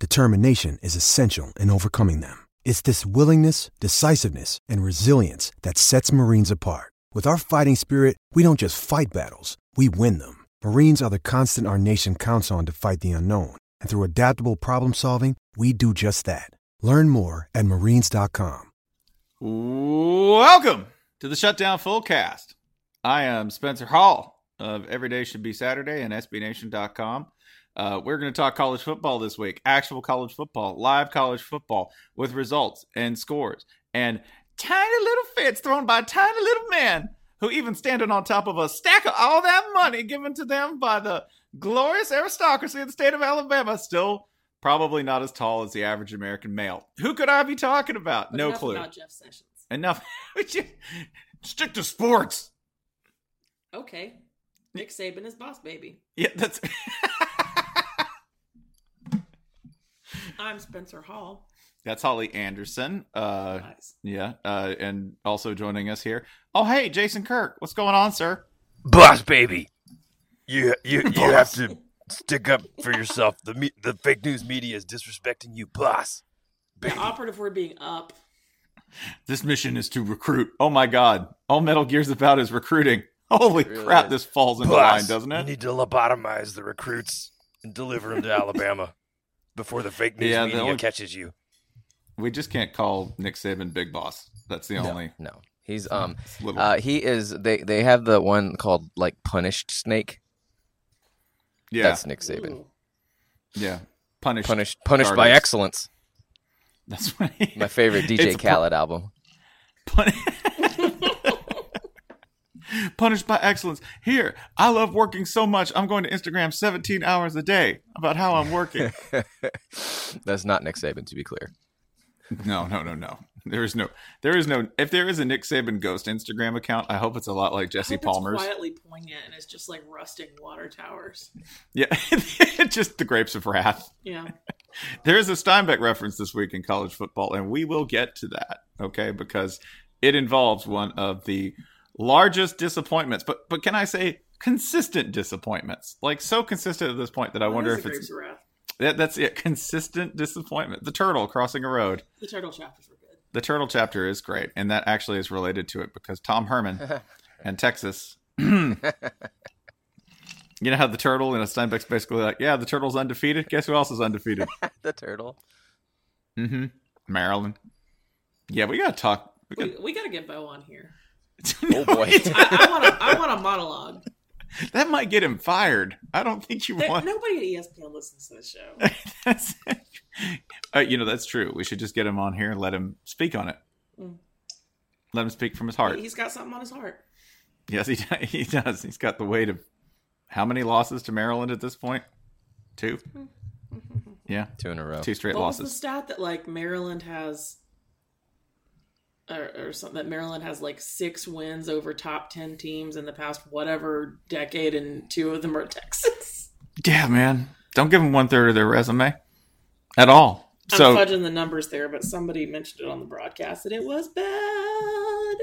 determination is essential in overcoming them. It's this willingness, decisiveness, and resilience that sets Marines apart. With our fighting spirit, we don't just fight battles, we win them. Marines are the constant our nation counts on to fight the unknown. And through adaptable problem solving, we do just that. Learn more at marines.com. Welcome to the Shutdown Fullcast. I am Spencer Hall of Everyday Should Be Saturday and SBNation.com. Uh, we're going to talk college football this week, actual college football, live college football with results and scores and tiny little fits thrown by tiny little men who even standing on top of a stack of all that money given to them by the glorious aristocracy of the state of Alabama still probably not as tall as the average American male. Who could I be talking about? But no clue. About Jeff Sessions. Enough. Stick to sports. Okay. Nick Saban is boss baby. Yeah, that's I'm Spencer Hall. that's Holly Anderson. Uh, Nice. yeah, uh, and also joining us here. Oh, hey, Jason Kirk, what's going on, sir? boss baby you you you have to stick up for yourself the me- the fake news media is disrespecting you boss The operative word being up. This mission is to recruit. Oh my God, all Metal Gear's about is recruiting. Holy Really? crap, this falls into boss line, doesn't it? you need to lobotomize the recruits and deliver them to alabama before the fake news Yeah, media only- catches you We just can't call Nick Saban Big Boss. That's the only. No, he's um uh he is they they have the one called like punished snake. yeah, That's Nick Saban. Ooh. yeah. Punished, Punished punished by excellence. That's My favorite DJ It's a pu- Khaled album. Pun- Punished by excellence. Here, I love working so much. I'm going to Instagram 17 hours a day about how I'm working. That's not Nick Saban to be clear. no, no, no, no. There is no, there is no. If there is a Nick Saban ghost Instagram account, I hope it's a lot like I Jesse hope Palmer's. It's quietly poignant and it's just like rusting water towers. Yeah, just the grapes of wrath. Yeah. There is a Steinbeck reference this week in college football, and we will get to that, okay? Because it involves one of the largest disappointments. But but can I say consistent disappointments? Like so consistent at this point that I What wonder if it's Grapes of Wrath? that, that's it. Consistent disappointment. The turtle crossing a road. The turtle chapters were good. The turtle chapter is great, and that actually is related to it because Tom Herman and Texas. you know how the turtle and a Steinbeck's basically like, yeah, the turtle's undefeated. Guess who else is undefeated? the turtle. mm-hmm. Maryland. Yeah, we gotta talk. We We, got, we got to get Bo on here. Oh boy. I, I want a, I want a monologue. that might get him fired. I don't think you There- want. nobody at ESPN listens to this show. That's- uh, you know that's true. We should just get him on here and let him speak on it. Mm. Let him speak from his heart. He's got something on his heart. Yes, he he does. He's got the weight of how many losses to Maryland at this point? Two. Yeah, Two in a row. two straight what was losses. the stat that like Maryland has or, or something that Maryland has like six wins over top ten teams in the past whatever decade, and two of them are Texas. Yeah, man. Don't give them one third of their resume at all. I'm So fudging the numbers there, but somebody mentioned it on the broadcast and it was bad.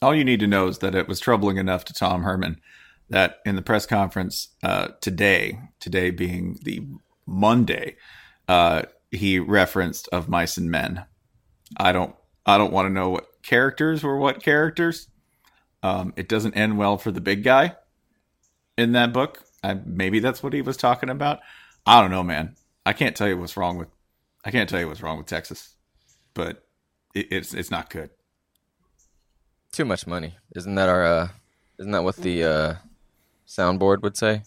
all you need to know is that it was troubling enough to Tom Herman that in the press conference uh, today, today being the Monday, uh, he referenced of mice and men. I don't, I don't want to know what characters were what characters. Um, it doesn't end well for the big guy in that book. I, maybe that's what he was talking about. I don't know, man. I can't tell you what's wrong with, I can't tell you what's wrong with Texas, but it, it's it's not good. Too much money. Isn't that our? uh Isn't that what the uh soundboard would say?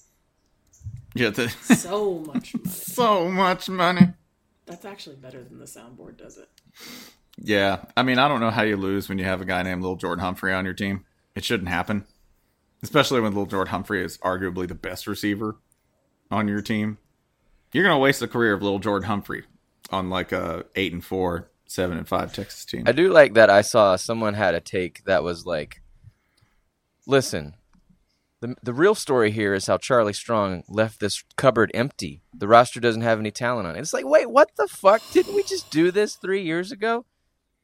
Yeah, the, So much money. so much money. That's actually better than the soundboard does it. Yeah, I mean, I don't know how you lose when you have a guy named Little Jordan Humphrey on your team. It shouldn't happen, especially when Little Jordan Humphrey is arguably the best receiver on your team. You're gonna waste the career of Little Jordan Humphrey on like a eight and four, seven and five Texas team. I do like that. I saw someone had a take that was like, "Listen, the the real story here is how Charlie Strong left this cupboard empty. The roster doesn't have any talent on it." It's like, wait, what the fuck? Didn't we just do this three years ago?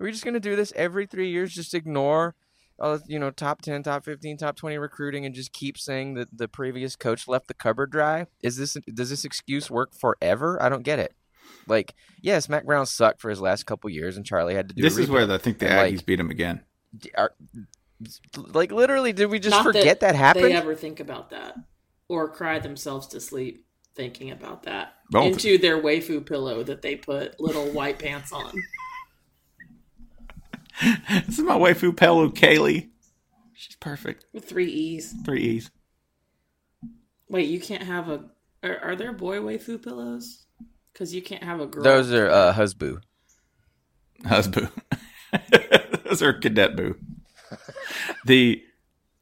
Are we just gonna do this every three years? Just ignore, uh, you know, top ten, top fifteen, top twenty recruiting, and just keep saying that the previous coach left the cupboard dry? Is this does this excuse work forever? I don't get it. Like, yes, Mack Brown sucked for his last couple years, and Charlie had to do. a this is where rebuild. I think the Aggies like, beat him again. are, like literally did we just Not forget that, happened They ever think about that or cry themselves to sleep thinking about that Both. into their waifu pillow that they put little white pants on. this is my waifu Pelu Kaylee. She's perfect. With three E's. Three E's. Wait, you can't have a. Are, are there boy waifu pillows? Because you can't have a girl. those are uh husboo Husboo. Those are cadet boo. the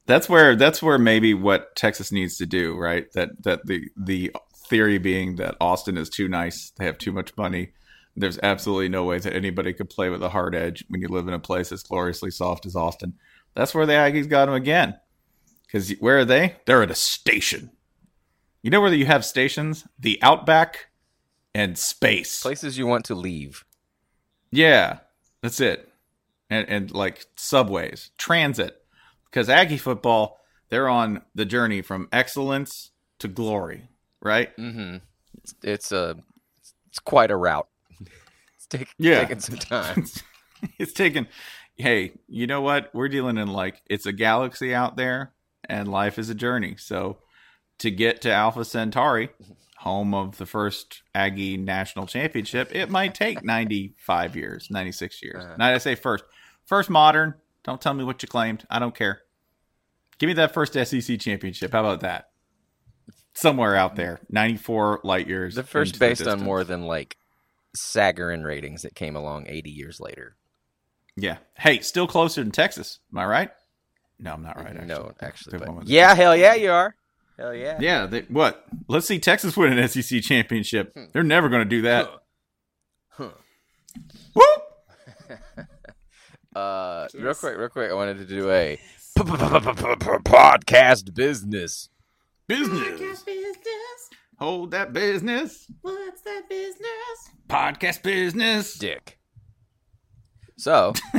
that's where that's where maybe what Texas needs to do, right? That that the the theory being that Austin is too nice, they have too much money. There's absolutely no way that anybody could play with a hard edge when you live in a place as gloriously soft as Austin. That's where the Aggies got them again. Because where are they? They're at a station. You know where you have stations? The Outback and Space. places you want to leave Yeah, that's it. And and like subways, transit, because Aggie football, they're on the journey from excellence to glory, right? mm-hmm it's, it's a it's quite a route take, Yeah. taking some time it's taken. Hey, you know what? We're dealing in like it's a galaxy out there, and life is a journey. So to get to Alpha Centauri, home of the first Aggie national championship, it might take 95 years, 96 years. Uh-huh. Now I say first, first modern. Don't tell me what you claimed. I don't care. Give me that first SEC championship. How about that? Somewhere out there, 94 light years. the first based on more than like sagarin ratings that came along 80 years later Yeah. Hey, still closer than Texas. Am I right? No, I'm not right. Actually. no actually but- won with- yeah hell yeah you are hell yeah Yeah. They, what? Let's see Texas win an SEC championship. They're never going to do that. Huh. Whoop! uh real quick real quick i wanted to do a podcast business Business. Hold that business. What's that business? Podcast business. dick. So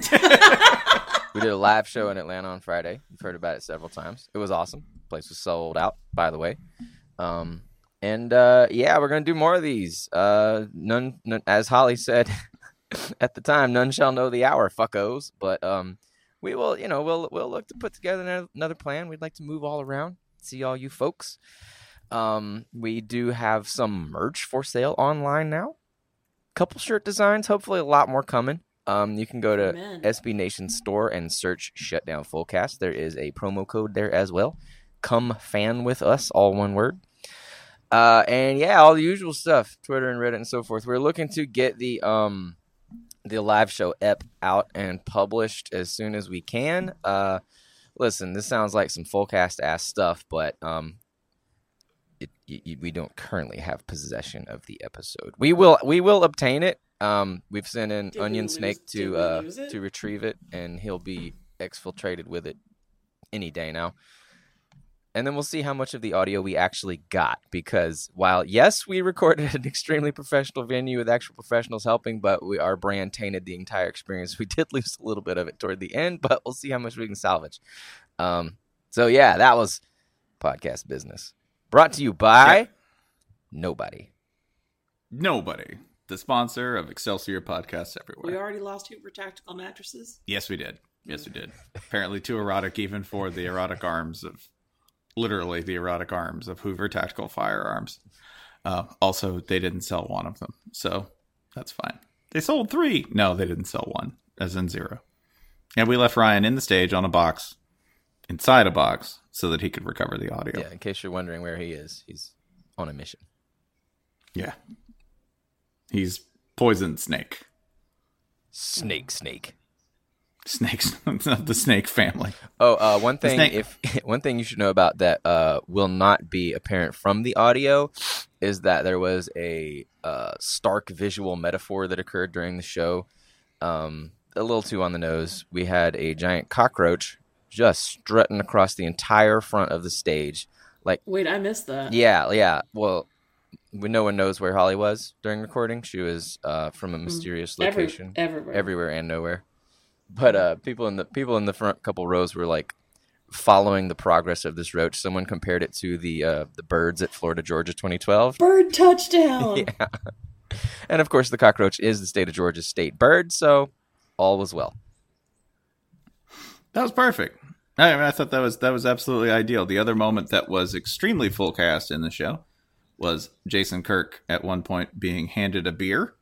we did a live show in atlanta on friday. You've heard about it several times. It was awesome. Place was sold out by the way. Um and uh yeah we're gonna do more of these. Uh none, none as holly said at the time none shall know the hour fuckos. But um we will you know we'll we'll look to put together another plan. We'd like to move all around see all you folks um we do have some merch for sale online now couple shirt designs hopefully a lot more coming um you can go to Amen. SB Nation store and search Shutdown Fullcast. There is a promo code there as well. Come fan with us, all one word. Uh, and yeah, all the usual stuff, Twitter and Reddit and so forth. We're looking to get the um the live show ep out and published as soon as we can. Uh, listen, this sounds like some Fullcast ass stuff, but um, it, y- we don't currently have possession of the episode. We will we will obtain it Um, we've sent in Did Onion Snake to uh to retrieve it, and he'll be exfiltrated with it any day now. And then we'll see how much of the audio we actually got. Because while yes, we recorded at an extremely professional venue with actual professionals helping, but we our brand tainted the entire experience. We did lose a little bit of it toward the end, but we'll see how much we can salvage. Um, so yeah, that was podcast business. Brought to you by nobody. Nobody. The sponsor of Excelsior Podcasts Everywhere. We already lost Hoover Tactical Mattresses. Yes, we did. Yes, we did. Apparently, too erotic even for the erotic arms of, literally the erotic arms of Hoover Tactical Firearms. Uh, also, they didn't sell one of them, so that's fine. They sold three. No, they didn't sell one, as in zero. And we left Ryan in the stage on a box, inside a box, so that he could recover the audio. Yeah, in case you're wondering where he is, he's on a mission. Yeah. He's poison snake. Snake, snake. Snakes, of the snake family. Oh, uh, one thing if one thing you should know about that uh, will not be apparent from the audio is that there was a uh, stark visual metaphor that occurred during the show. Um, a little too on the nose. We had a giant cockroach just strutting across the entire front of the stage, like Wait, I missed that. yeah, yeah. Well, no one knows where Holly was during recording. She was uh, from a mysterious Mm. Every- location, everywhere. everywhere and nowhere. But uh, people in the people in the front couple rows were like following the progress of this roach. Someone compared it to the uh, the birds at Florida Georgia 2012. Bird touchdown. yeah. And of course, the cockroach is the state of Georgia's state bird, so all was well. That was perfect. I, mean, I thought that was that was absolutely ideal. The other moment that was extremely full cast in the show was Jason Kirk at one point being handed a beer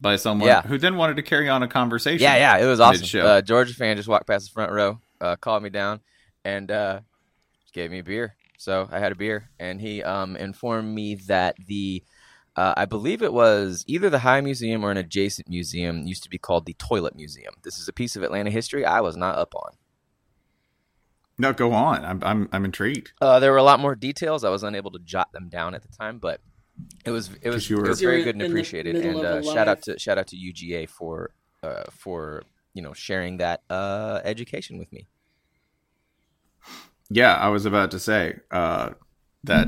by someone Yeah. who then wanted to carry on a conversation. Yeah, yeah, it was awesome. Uh, Georgia fan just walked past the front row, uh, called me down, and uh, gave me a beer. So I had a beer, and he um, informed me that the, uh, I believe it was either the High Museum or an adjacent museum used to be called the Toilet Museum. This is a piece of Atlanta history I was not up on. No, go on. I'm I'm I'm intrigued. Uh, there were a lot more details. I was unable to jot them down at the time, but it was it was, you it were- was very good and appreciated. And uh, shout out to shout out to UGA for uh, for you know sharing that uh, education with me. Yeah, I was about to say uh, that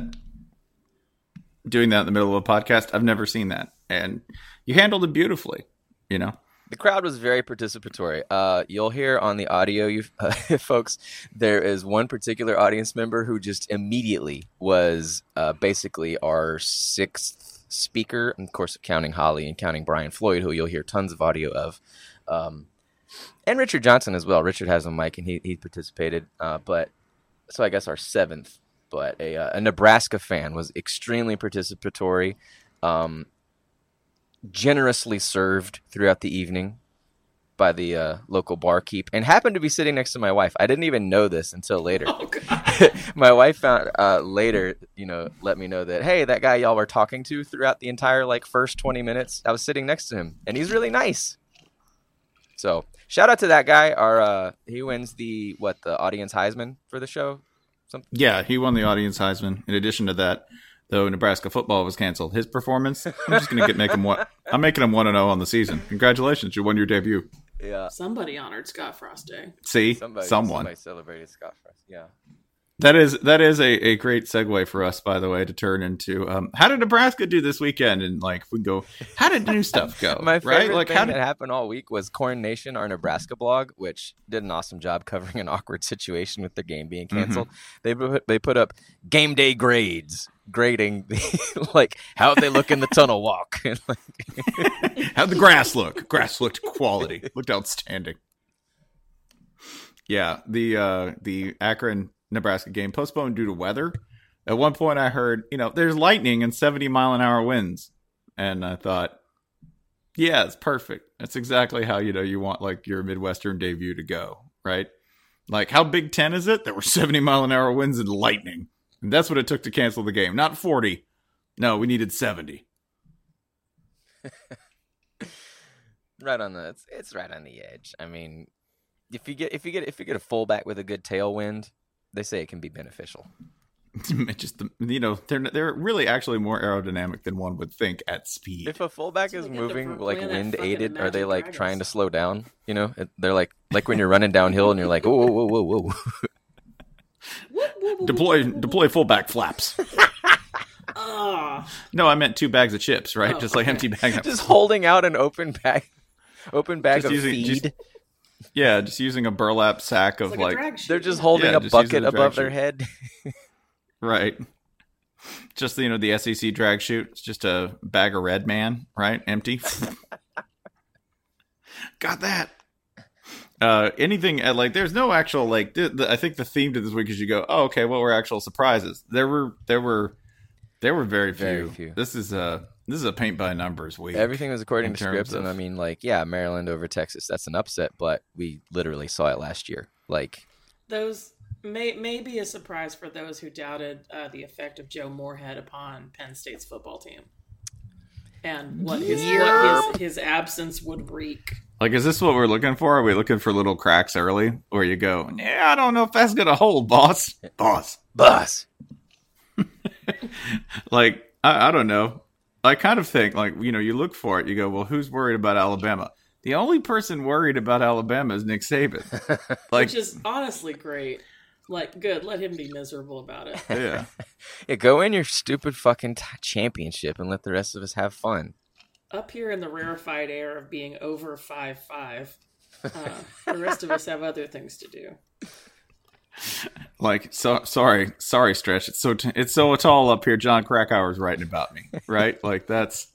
doing that in the middle of a podcast, I've never seen that, and you handled it beautifully. You know, The crowd was very participatory. Uh, you'll hear on the audio, you uh, folks, there is one particular audience member who just immediately was uh, basically our sixth speaker, and of course, counting Holly and counting Brian Floyd, who you'll hear tons of audio of, um, and Richard Johnson as well. Richard has a mic and he he participated, uh, but so I guess our seventh. But a, uh, a Nebraska fan was extremely participatory. Um, generously served throughout the evening by the uh, local barkeep and happened to be sitting next to my wife. I didn't even know this until later. Oh, my wife found uh, later, you know, let me know that hey, that guy y'all were talking to throughout the entire like first twenty minutes, I was sitting next to him, and he's really nice. So shout out to that guy. Our uh, he wins the what the audience Heisman for the show. Some, yeah, he won the audience Heisman. In addition to that, though Nebraska football was canceled, his performance, I'm just gonna get make him one. I'm making him one and zero on the season. Congratulations, you won your debut. yeah, Somebody honored Scott Frost Day. See, somebody, someone. somebody celebrated Scott Frost. Yeah. That is that is a, a great segue for us, by the way, to turn into um, how did Nebraska do this weekend? And like, we go, how did new stuff go? My favorite right? Like, thing how that did happened all week was Corn Nation, our Nebraska blog, which did an awesome job covering an awkward situation with their game being Mm-hmm. canceled. They put, they put up game day grades, grading the, like how they look in the tunnel walk. How'd the grass look? Grass looked quality, looked outstanding. Yeah, the uh, the Akron Nebraska game postponed due to weather. At one point, I heard you know there's lightning and 70 mile an hour winds, and I thought, yeah, it's perfect. That's exactly how you know you want like your Midwestern debut to go, right? Like how Big Ten is it? There were 70 mile an hour winds and lightning, and that's what it took to cancel the game. Not 40. No, we needed 70. right on the it's, it's right on the edge. I mean, if you get if you get if you get a fullback with a good tailwind, they say it can be beneficial. just the, you know they're they're really actually more aerodynamic than one would think at speed. If a fullback is they moving pro- like wind aided, are they like Dragons. trying to slow down? You know, they're like like when you're running downhill and you're like, whoa, whoa, whoa, whoa, whoa. deploy deploy fullback flaps. Ah, No, I meant two bags of chips, right? Oh, just like okay. empty bag. just holding out an open bag, open bag Just of using- feed. just- yeah, just using a burlap sack of like, like, a they're just holding Yeah, a just bucket the drag above their head. right. Just you know the SEC drag chute. It's just a bag of red man, right? Empty. Got that. Uh, anything uh, like there's no actual like th- the, I think the theme to this week is you go oh okay what were actual surprises there were there were there were very few. Very few. this is a this is a paint by numbers week Everything was according to terms script, and I mean, like, yeah, Maryland over Texas, that's an upset, but we literally saw it last year. Like, Those may may be a surprise for those who doubted uh, the effect of Joe Moorhead upon Penn State's football team, and what his what his, his absence would wreak. Like, is this what we're looking for? Are we looking for little cracks early where you go, yeah, I don't know if that's gonna hold, boss, boss. Boss. Like, I, I don't know. I kind of think, like, you know, you look for it, you go, well, who's worried about Alabama? The only person worried about Alabama is Nick Saban. Like, which is honestly great. Like, good. Let him be miserable about it. yeah, Yeah, go in your stupid fucking t- championship and let the rest of us have fun. Up here in the rarefied air of being over five five, uh, the rest of us have other things to do. like, so sorry, sorry, stretch. It's so t- it's so tall up here. Jon Krakauer's writing about me, right? like, that's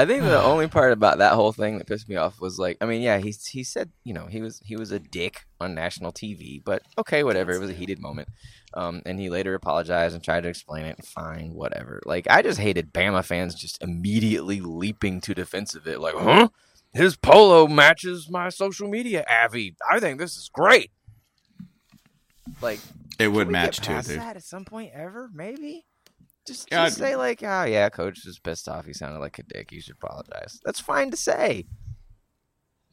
I think the only part about that whole thing that pissed me off was like, I mean, yeah, he he said, you know, he was he was a dick on national TV, but okay, whatever. It was a heated moment, um, and he later apologized and tried to explain it. Fine, whatever. Like, I just hated Bama fans just immediately leaping to defense of it, like, huh? His polo matches my social media avi. I think this is great. Like, it would match too, dude. that at some point ever, maybe. Just, just say like, oh yeah, coach was pissed off. He sounded like a dick. You should apologize. That's fine to say.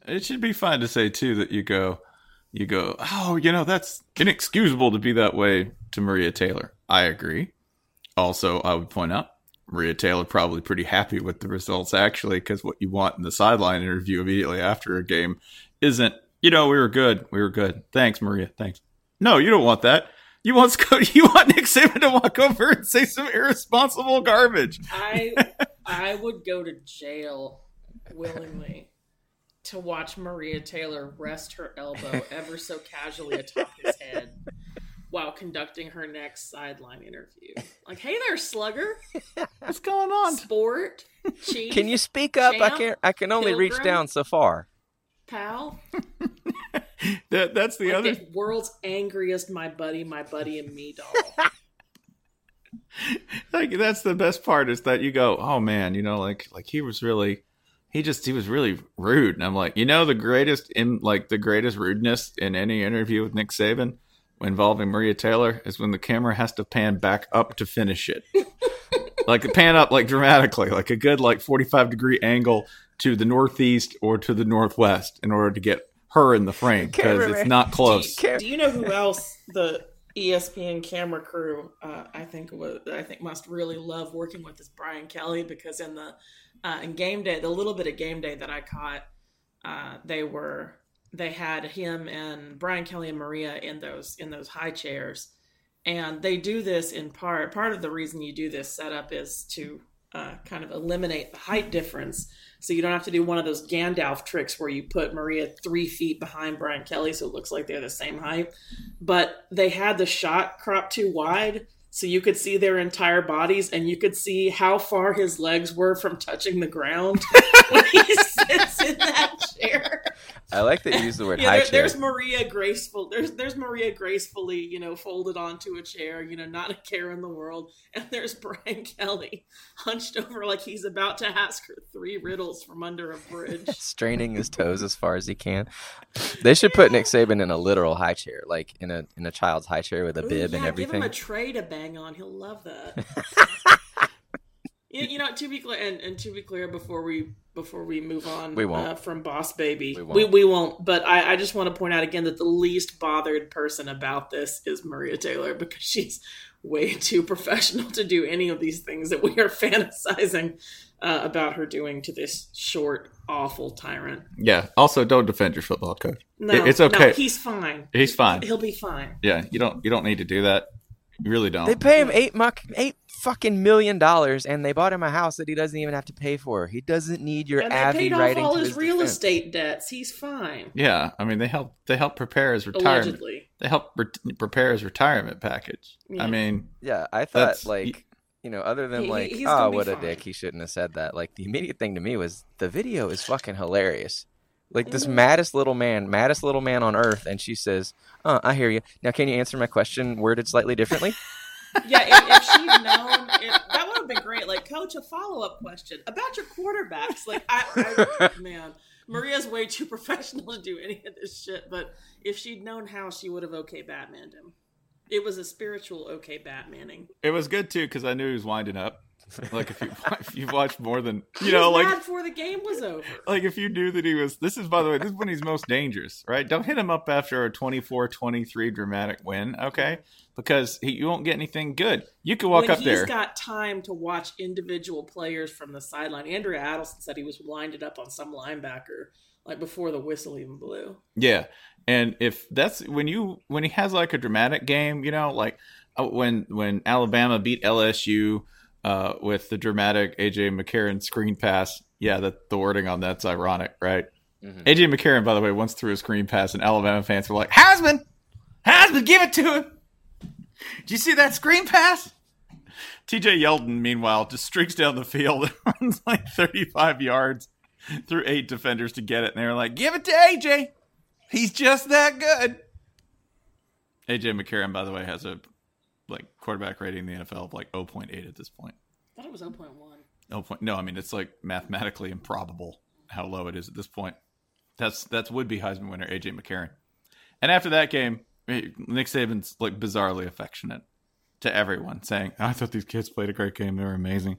It should be fine to say too that you go, you go, oh, you know, that's inexcusable to be that way to Maria Taylor. I agree. Also, I would point out Maria Taylor probably pretty happy with the results actually, because what you want in the sideline interview immediately after a game isn't, you know, we were good, we were good. Thanks, Maria. Thanks. No, you don't want that. You want Scott, you want Nick Saban to walk over and say some irresponsible garbage. I I would go to jail willingly to watch Maria Taylor rest her elbow ever so casually atop his head while conducting her next sideline interview. Like, hey there, slugger. What's going on? Sport. Chief. Can you speak up? I Champ? can I can only reach down so far. Pal? That that's the Like other the world's angriest my buddy, my buddy and me doll. like that's the best part is that you go, oh man, you know, like like he was really, he just he was really rude, and I'm like, you know, the greatest in like the greatest rudeness in any interview with Nick Saban involving Maria Taylor is when the camera has to pan back up to finish it, like a pan up like dramatically, like a good like 45 degree angle to the northeast or to the northwest in order to get her in the frame because it's not close. Cam- Do you know who else the ESPN camera crew uh, I think was I think must really love working with is Brian Kelly because in the uh, in game day the little bit of game day that I caught uh, they were they had him and Brian Kelly and Maria in those in those high chairs. And they do this in part part of the reason you do this setup is to uh, kind of eliminate the height difference so you don't have to do one of those Gandalf tricks where you put Maria three feet behind Brian Kelly so it looks like they're the same height. But they had the shot cropped too wide so you could see their entire bodies and you could see how far his legs were from touching the ground when he sits in that chair. I like that you use the word Yeah, high there, chair. there's Maria graceful. There's there's Maria gracefully, you know, folded onto a chair, you know, not a care in the world. And there's Brian Kelly hunched over like he's about to ask her three riddles from under a bridge. straining his toes as far as he can. They should put Nick Saban in a literal high chair, like in a in a child's high chair with a Ooh, bib yeah, and Give him a tray to bang on. He'll love that. You, you know, to be clear, and, and to be clear, before we before we move on, We won't. Uh, from Boss Baby. We We won't. won't. We, won't. But I, I just want to point out again that the least bothered person about this is Maria Taylor because she's way too professional to do any of these things that we are fantasizing uh, about her doing to this short, awful tyrant. Yeah. Also, don't defend your football coach. No, it's okay. No, he's fine. He's fine. He'll be fine. Yeah, you don't you don't need to do that. You really don't. They pay him eight muck, eight fucking million dollars, and they bought him a house that he doesn't even have to pay for. He doesn't need your and they Avi paid off writing all his his real defense. estate debts. He's fine. yeah, I mean they help they help prepare his retirement. Allegedly. They help re- prepare his retirement package. Yeah. I mean, Yeah, I thought That's- like you know, other than He- he- like, he's oh, gonna be what a dick, he shouldn't have said that. Like the immediate thing to me was the video is fucking hilarious. Like this Mhm. maddest little man, maddest little man on earth, and she says, "Uh, I hear you. Now, can you answer my question worded slightly differently?" Yeah, if, if she'd known, if, that would have been great. Like, coach, a follow up question about your quarterbacks. Like, I, I man, Maria's way too professional to do any of this shit. But if she'd known how, she would have okay Batmaned him. It was a spiritual okay Batmaning. it was good too because I knew he was winding up. Like if you if you've watched more than you He know, like before the game was over. like if you knew that he was this is by the way this is when he's most dangerous right don't hit him up after a 24-23 dramatic win okay because he, you won't get anything good you could walk when up he's there He's got time to watch individual players from the sideline. Andrea Adelson said he was winded up on some linebacker like before the whistle even blew. yeah and if that's when you when he has like a dramatic game you know like uh, when when alabama beat lsu uh, with the dramatic aj mccarron screen pass yeah that the wording on that's ironic right Mhm. aj mccarron by the way once threw a screen pass and alabama fans were like Heisman Heisman give it to him Did you see that screen pass? TJ Yeldon, meanwhile, just streaks down the field and runs like 35 yards through eight defenders to get it. And they were like, give it to AJ. He's just that good. AJ McCarron, by the way, has a like quarterback rating in the NFL of like 0.8 at this point. I thought it was 0.1. No point. No, I mean it's like mathematically improbable how low it is at this point. That's that's would be Heisman winner AJ McCarron. And after that game, eh, Nick Saban's like bizarrely affectionate to everyone, saying, "I thought these kids played a great game. They were amazing."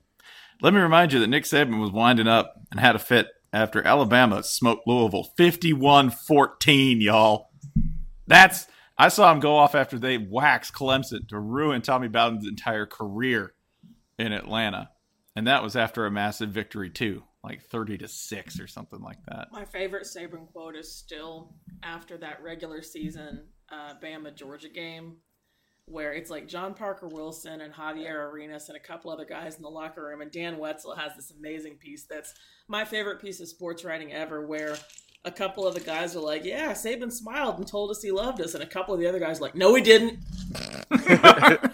Let me remind you that Nick Saban was winding up and had a fit after Alabama smoked Louisville 51-14, y'all. That's I saw him go off after they waxed Clemson to ruin Tommy Bowden's entire career in Atlanta. And that was after a massive victory too, like 30 to 6 or something like that. My favorite Saban quote is still after that regular season uh, Bama Georgia game, where it's like John Parker Wilson and Javier Arenas and a couple other guys in the locker room, and Dan Wetzel has this amazing piece that's my favorite piece of sports writing ever, where a couple of the guys are like, "Yeah, Saban smiled and told us he loved us," and a couple of the other guys are like, "No, he didn't."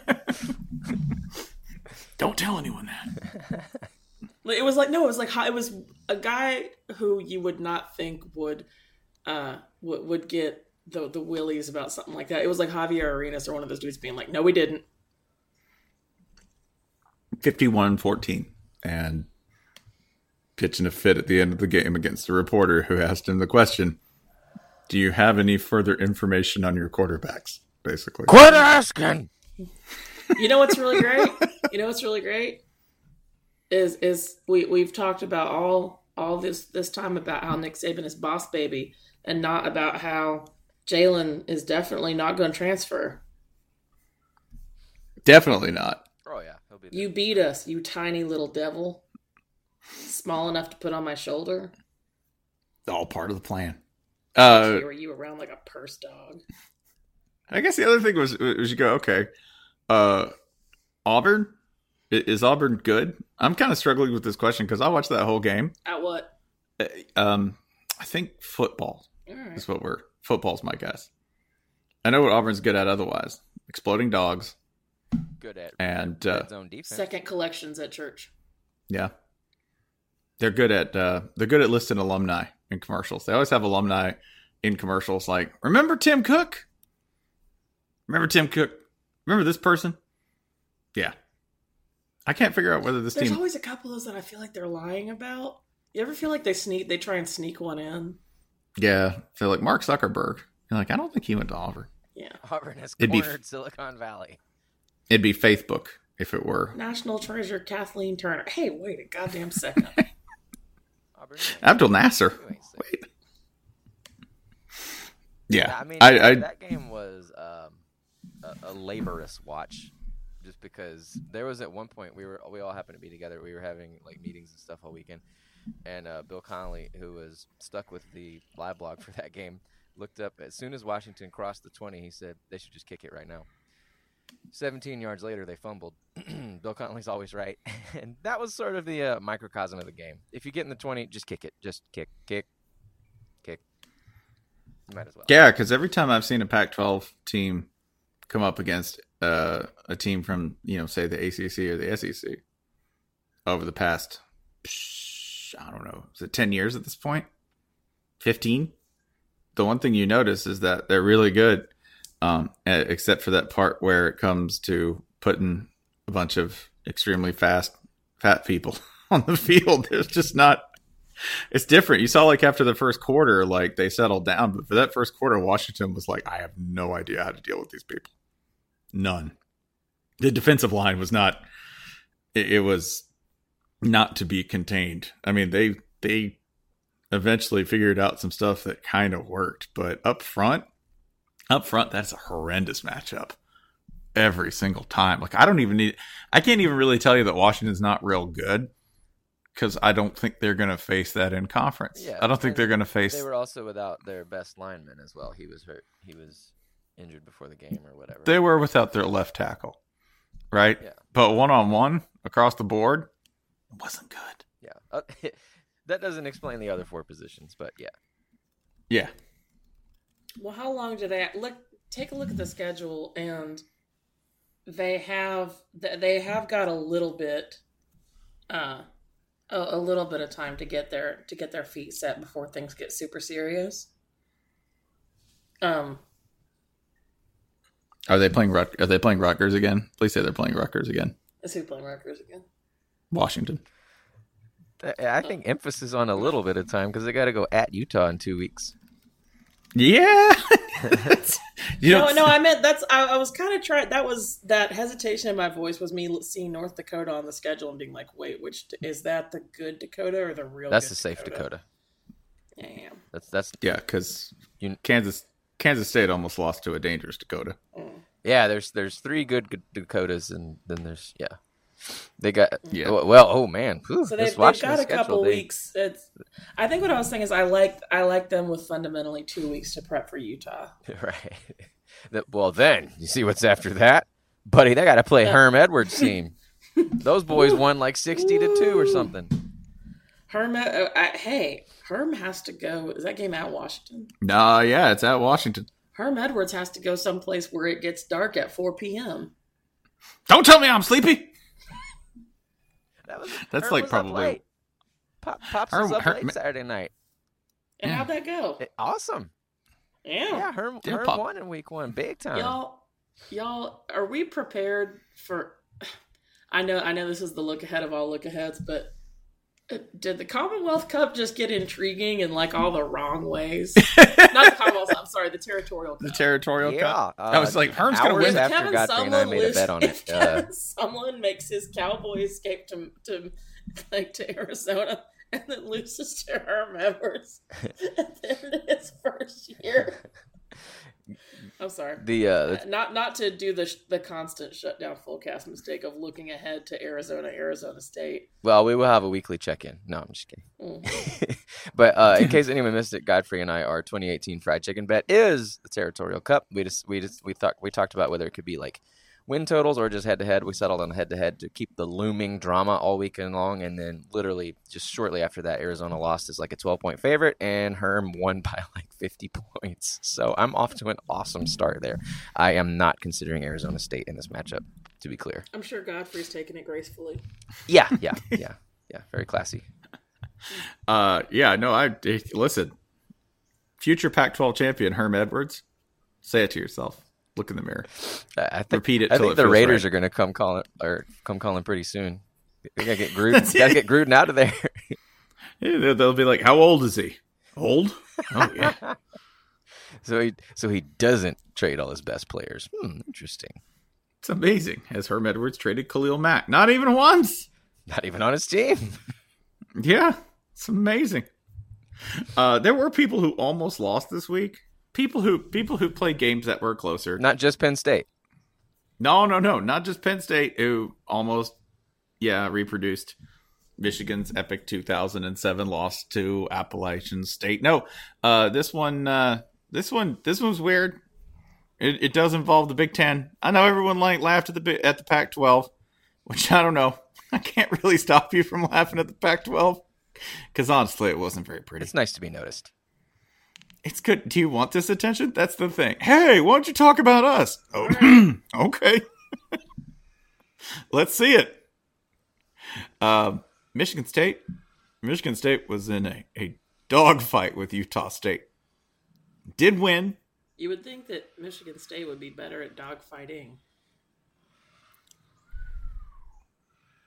Don't tell anyone that. It was like no, it was like it was a guy who you would not think would uh would, would get the the willies about something like that. It was like Javier Arenas or one of those dudes being like, "No, we didn't." 51-14 and pitching a fit at the end of the game against the reporter who asked him the question, "Do you have any further information on your quarterbacks?" basically. Quit asking. You know what's really great? You know what's really great is is we we've talked about all all this this time about how Nick Saban is boss baby and not about how Jalen is definitely not going to transfer. Definitely not. Oh yeah, he'll be. There. You beat us, you tiny little devil, small enough to put on my shoulder. All part of the plan. Uh Carry you around like a purse dog. I guess the other thing was was you go okay, uh, Auburn is Auburn good? I'm kind of struggling with this question because I watched that whole game. At what? Uh, Um, I think football All right. is what we're football's my guess. I know what Auburn's good at otherwise: exploding dogs Good at and uh, red zone defense. Second collections at church. yeah, they're good at uh, they're good at listing alumni in commercials. They always have alumni in commercials. Like, remember Tim Cook? Remember Tim Cook? Remember this person? Yeah. I can't figure out whether this team. There's team. always a couple of those that I feel like they're lying about. You ever feel like they sneak? They try and sneak one in. Yeah, so like Mark Zuckerberg. You're like, I don't think he went to Auburn. Yeah. Auburn has It'd be- Silicon Valley. It'd be Facebook if it were. National treasure Kathleen Turner. Hey, wait a goddamn second. Auburn, Abdul Nasser. you ain't. Wait. Yeah, I mean, I, I that game was um, a, a laborious watch, just because there was at one point we were we all happened to be together. We were having like meetings and stuff all weekend, and uh, Bill Connolly, who was stuck with the live blog for that game, looked up as soon as Washington crossed the twenty. He said they should just kick it right now. 17 yards later, they fumbled. Bill Connolly's always right. and that was sort of the uh, microcosm of the game. If you get in the 20, just kick it. Just kick, kick, kick. You might as well. Yeah, because every time I've seen a Pac-12 team come up against uh, a team from, you know, say the ACC or the SEC over the past, psh, I don't know, is it 10 years at this point? 15? The one thing you notice is that they're really good, um, except for that part where it comes to putting a bunch of extremely fast, fat people on the field. There's just not it's different. You saw like after the first quarter, like they settled down, but for that first quarter, Washington was like, I have no idea how to deal with these people. None. The defensive line was not. It, it was not to be contained. I mean, they they eventually figured out some stuff that kind of worked, but up front, up front, that's a horrendous matchup every single time. Like I don't even need. I can't even really tell you that Washington's not real good because I don't think they're going to face that in conference. Yeah, I don't think they're going to face. They were also without their best lineman as well. He was hurt. He was injured before the game or whatever. They were without their left tackle, right? Yeah. But one on one across the board, it wasn't good. Yeah. Uh, that doesn't explain the other four positions, but yeah. Yeah. Well, how long do they look? Take a look at the schedule, and they have they have got a little bit, uh, a, a little bit of time to get their to get their feet set before things get super serious. Um, Are they playing? Rut- Are they playing Rutgers again? Please say they're playing Rutgers again. is who playing Rutgers again? Washington. I- I think emphasis on a little bit of time because they got to go at Utah in two weeks. Yeah. you no, know, no, I meant that's. I, I was kind of trying. That was that hesitation in my voice was me seeing North Dakota on the schedule and being like, "Wait, which is that? The good Dakota or the real?" Dakota? That's good the safe Dakota. Yeah. That's that's Yeah, because You- Kansas Kansas State almost lost to a dangerous Dakota. Mm. yeah. There's there's three good good Dakotas and then there's yeah. They got Yeah. well. well, Oh man, Whew, So they've, they've Washington got a couple they- weeks. It's. I think what I was saying is I like I like them with fundamentally two weeks to prep for Utah. Right. That- well, then you see what's after that, buddy. They got to play Herm Edwards' team. Those boys won like sixty to two or something. Herm, uh, I, hey, Herm has to go. Is that game at Washington? Nah, yeah, it's at Washington. Herm Edwards has to go someplace where it gets dark at 4 p.m. Don't tell me I'm sleepy. That was, That's Herm like was probably- Pop, Pops Herm- was up Herm- late Saturday night. And Yeah. how'd that go? Eh, awesome. Yeah. Yeah, Herm, Yeah, Herm Pop- won in week one, big time. y'all y'all are we prepared for i know i know this is the look ahead of all look aheads but did the commonwealth cup just get intriguing in like all the wrong ways not the commonwealth i'm sorry the territorial The cup territorial Yeah, cup. uh, I was like, Herm's gonna hours win. after Kevin Godfrey and I made a bet on it, uh, Kevin Sumlin makes his cowboy escape to to like to Arizona and then loses to Herm Edwards at the end of his first year. I'm sorry. The uh, the- not not to do the the constant shutdown full cast mistake of looking ahead to Arizona, Arizona State. well, we will have a weekly check-in. No, I'm just kidding. Mm. but uh, in case anyone missed it, Godfrey and I, our 2018 fried chicken bet is the territorial cup. We just we just we thought we talked about whether it could be like win totals or just head to head. We settled on head to head to keep the looming drama all weekend long, and then literally just shortly after that, Arizona lost as like a 12 point favorite, and Herm won by like 50 points. So I'm off to an awesome start there. I am not considering Arizona State in this matchup, to be clear. I'm sure Godfrey's taking it gracefully. Yeah, yeah, yeah, yeah. Very classy. Uh, yeah, no, I listen. Future Pac-12 champion Herm Edwards. Say it to yourself. Look in the mirror. I think, Repeat it I think it the Raiders right. are going to come calling or come calling pretty soon. We gotta get Gruden. gotta get Gruden out of there. Yeah, they'll, they'll be like, "How old is he? Old? Oh yeah." so he so he doesn't trade all his best players. Hmm, interesting. It's amazing. Has Herm Edwards traded Khalil Mack. Not even once. Not even on his team. Yeah, it's amazing. Uh, there were people who almost lost this week. People who people who played games that were closer. Not just Penn State. No, no, no, not just Penn State, who almost, yeah, reproduced Michigan's epic 2007 loss to Appalachian State. No, uh, this one, uh, this one, this one's weird. It, it does involve the Big Ten. I know everyone like laughed at the at the Pac-12, which I don't know. I can't really stop you from laughing at the Pac-12 because honestly, it wasn't very pretty. It's nice to be noticed. It's good. Do you want this attention? That's the thing. Hey, why don't you talk about us? Oh, okay. Let's see it. Um, Michigan State. Michigan State was in a, a dogfight with Utah State. Did win. You would think that Michigan State would be better at dogfighting.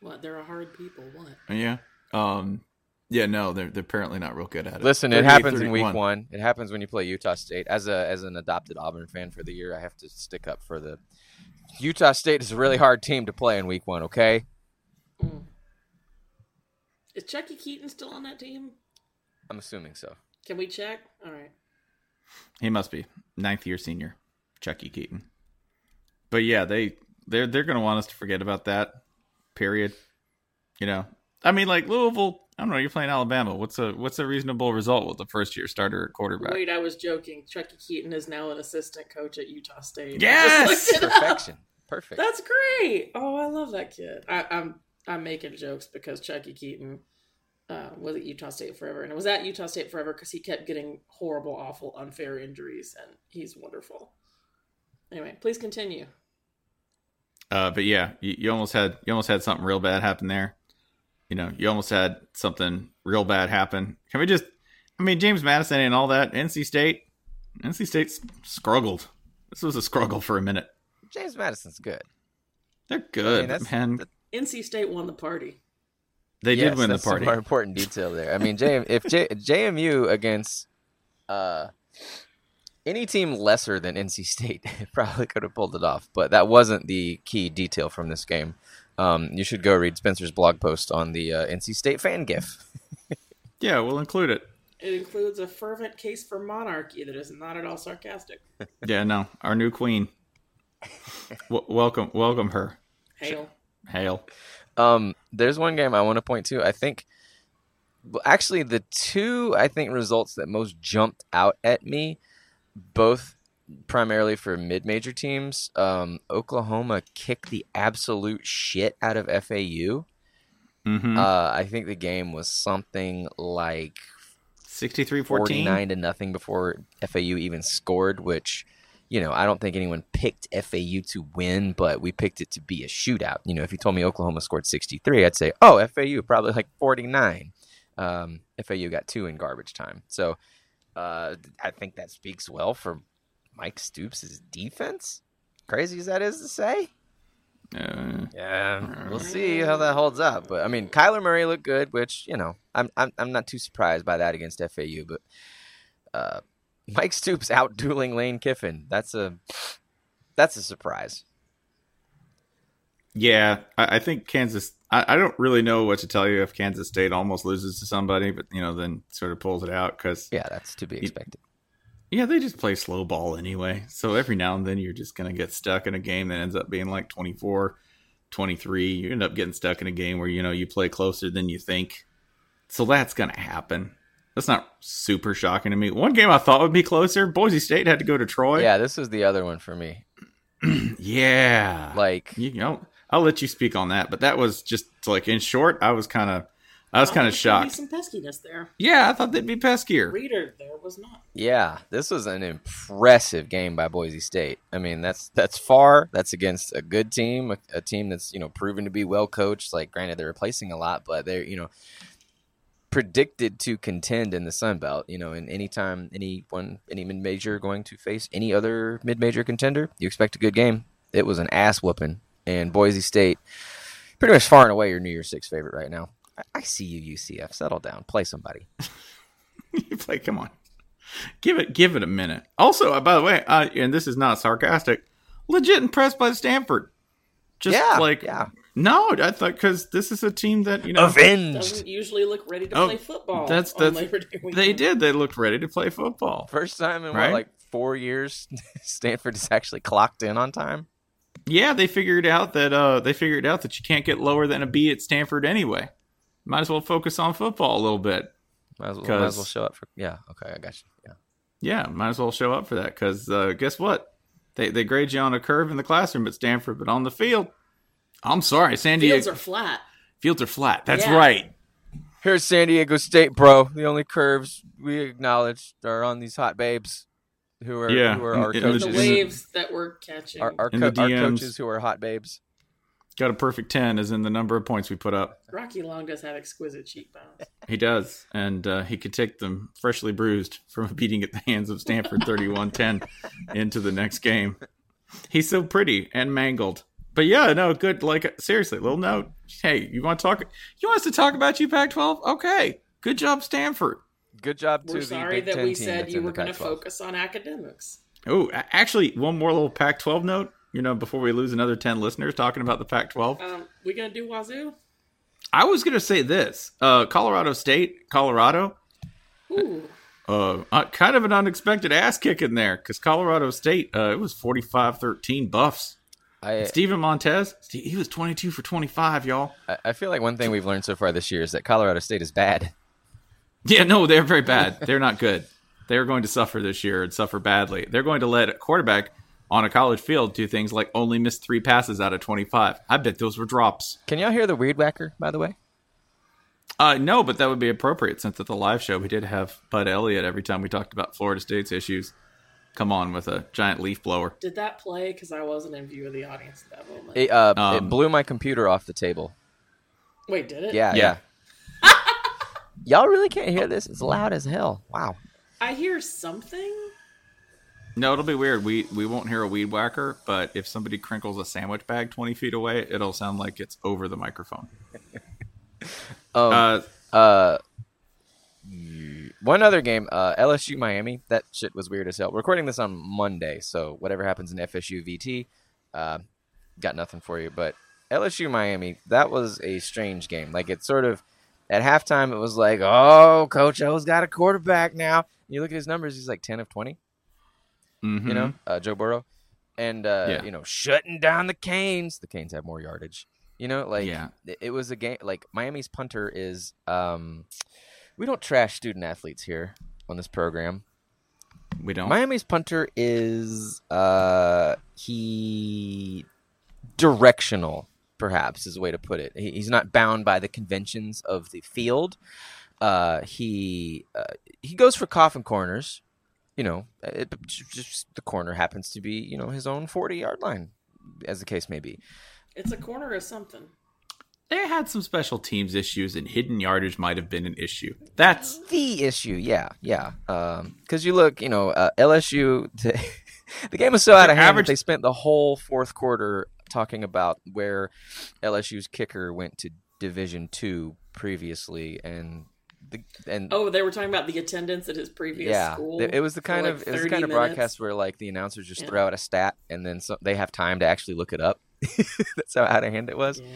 What? They're a hard people. What? Yeah. Um, yeah, no, they're, they're apparently not real good at it. Listen, it 38, happens in week one. It happens when you play Utah State. As a as an adopted Auburn fan for the year, I have to stick up for the Utah State is a really hard team to play in week one. Okay, mm. Is Chuckie Keeton still on that team? I'm assuming so. Can we check? All right. He must be ninth year senior, Chuckie Keeton. But yeah, they they're they're gonna want us to forget about that. Period. You know, I mean, like Louisville. I don't know. You're playing Alabama. What's a what's a reasonable result with the first year starter at quarterback? Wait, I was joking. Chuckie Keeton is now an assistant coach at Utah State. I Yes! just looked it up. Perfection. Perfect. That's great. Oh, I love that kid. I, I'm I'm making jokes because Chuckie Keeton uh, was at Utah State forever, and it was at Utah State forever because he kept getting horrible, awful, unfair injuries, and he's wonderful. Anyway, please continue. Uh, but yeah, you, you almost had you almost had something real bad happen there. You know, you almost had something real bad happen. Can we just? I mean, James Madison and all that. NC State, NC State struggled. This was a struggle for a minute. James Madison's good. They're good, I mean, that's- man. NC State won the party. They Yes, did win the that's party. more important detail there. I mean, J- if J- JMU against uh, any team lesser than NC State probably could have pulled it off, but that wasn't the key detail from this game. Um, you should go read Spencer's blog post on the uh, NC State fan gif. Yeah, we'll include it. It includes a fervent case for monarchy that is not at all sarcastic. Yeah, no, our new queen. w- welcome, welcome her. Hail. Hail. Um, there's one game I want to point to. I think, actually, the two I think results that most jumped out at me, both primarily for mid-major teams. Um, Oklahoma kicked the absolute shit out of FAU. Mm-hmm. Uh, I think the game was something like 63 49 to nothing before FAU even scored, which, you know, I don't think anyone picked FAU to win, but we picked it to be a shootout. You know, if you told me Oklahoma scored 63, I'd say, oh, FAU probably like 49. Um, FAU got two in garbage time. So uh, I think that speaks well for Mike Stoops' defense. Crazy as that is to say. Uh, Yeah, we'll see how that holds up. But I mean, Kyler Murray looked good, which you know, I'm I'm I'm not too surprised by that against FAU. But uh, Mike Stoops out dueling Lane Kiffin. That's a that's a surprise. yeah, I, I think Kansas. I, I don't really know what to tell you if Kansas State almost loses to somebody, but you know, then sort of pulls it out because Yeah, that's to be expected. Yeah, they just play slow ball anyway. So every now and then you're just gonna get stuck in a game that ends up being like 24, 23. You end up getting stuck in a game where you know you play closer than you think. So that's gonna happen. That's not super shocking to me. One game I thought would be closer. Boise State had to go to Troy. Yeah, this was the other one for me. Yeah. Like you know, I'll let you speak on that, but that was just like in short, I was kind of, I was kind of there's be shocked. Some peskiness there. Yeah, I thought they'd be peskier. Reader there was not. Yeah, this was an impressive game by Boise State. I mean, that's that's far. That's against a good team, a, a team that's you know proven to be well coached. Like, granted, they're replacing a lot, but they're you know predicted to contend in the Sun Belt. You know, and anytime anyone, any mid major going to face any other mid major contender, you expect a good game. It was an ass whooping, and Boise State, pretty much far and away your New Year's Six favorite right now. I, I see you, UCF. Settle down, play somebody. It's like, come on, give it, give it a minute. Also, uh, by the way, uh, and this is not sarcastic, legit impressed by Stanford. Just Yeah, like yeah. No, I thought because this is a team that you know Avenged. Doesn't usually look ready to Oh, play football. That's that's Labor Day weekend. they did. They looked ready to play football. First time in Right? what, like four years, Stanford is actually clocked in on time. Yeah, they figured out that uh they figured out that you can't get lower than a B at Stanford anyway. Might as well focus on football a little bit. Might as well, might as well 'Cause- show up for. Yeah, okay, I got you. Yeah. Yeah, might as well show up for that because uh, guess what? They they grade you on a curve in the classroom at Stanford, but on the field, I'm sorry, San Diego Fields are flat. fields are flat. That's Yeah. right. Here's San Diego State, bro. The only curves we acknowledge are on these hot babes, who are Yeah, who are in- our in the- The coaches. in the- waves that we're catching. our our, co- our coaches who are hot babes. Got a perfect ten as in the number of points we put up. Rocky Long does have exquisite cheekbones. He does, and uh, he could take them freshly bruised from a beating at the hands of Stanford 31-10 into the next game. He's so pretty and mangled. But yeah, no, good. Like seriously, little note. Hey, you want to talk? You want us to talk about you, Pac-12? Okay, good job, Stanford. Good job to We're the sorry Big that Ten we said you were going to focus on academics. Oh, actually, one more little Pac-12 note. You know, before we lose another ten listeners talking about the Pac-12, Um, we going to do Wazoo? I was going to say this: uh, Colorado State, Colorado. Ooh. uh, uh, kind of an unexpected ass kick in there because Colorado State, uh, it was 45 13 buffs. I, Steven Montez, he was 22 for 25, y'all. I I feel like one thing we've learned so far this year is that Colorado State is bad. Yeah, no, they're very bad. They're not good. They're going to suffer this year and suffer badly. They're going to let a quarterback on a college field do things like only miss three passes out of 25. I bet those were drops. Can y'all hear the weed whacker, by the way? Uh, no, but that would be appropriate since at the live show we did have Bud Elliott every time we talked about Florida State's issues. Come on with a giant leaf blower. Did that play? Because I wasn't in view of the audience at that moment. It, uh, it Um, blew my computer off the table. Wait, did it? Yeah, Yeah. yeah. y'all really can't hear this? It's loud as hell. Wow. I hear something. No, it'll be weird. We we won't hear a weed whacker, but if somebody crinkles a sandwich bag twenty feet away, it'll sound like it's over the microphone. Um, Uh, Uh, one other game, uh, LSU Miami. That shit was weird as hell. We're recording this on Monday, so whatever happens in FSU VT, uh, got nothing for you. But LSU Miami, that was a strange game. Like it sort of at halftime, it was like, oh, Coach O's got a quarterback now. You look at his numbers; he's like ten of twenty. Mhm. You know, uh, Joe Burrow, and uh, Yeah. you know, shutting down the Canes. The Canes have more yardage. You know, like Yeah. it- it was a game. Like Miami's punter is. Um, we don't trash student athletes here on this program. we don't. Miami's punter is uh, he directional, perhaps is a way to put it. He, he's not bound by the conventions of the field. Uh, he uh, he goes for coffin corners. You know, it, just the corner happens to be you know his own forty yard line, as the case may be. It's a corner of something. they had some special teams issues, and hidden yardage might have been an issue. That's the issue. Yeah, yeah. Because you look, you know, uh, LSU. the game was so out of hand. average- that They spent the whole fourth quarter talking about where LSU's kicker went to Division Two previously, and the and Oh, they were talking about the attendance at his previous yeah, school. it it was the kind like of it was the 30 kind of minutes. broadcast where like the announcers just Yeah. throw out a stat and then so, they have time to actually look it up. That's how out of hand it was. Yeah.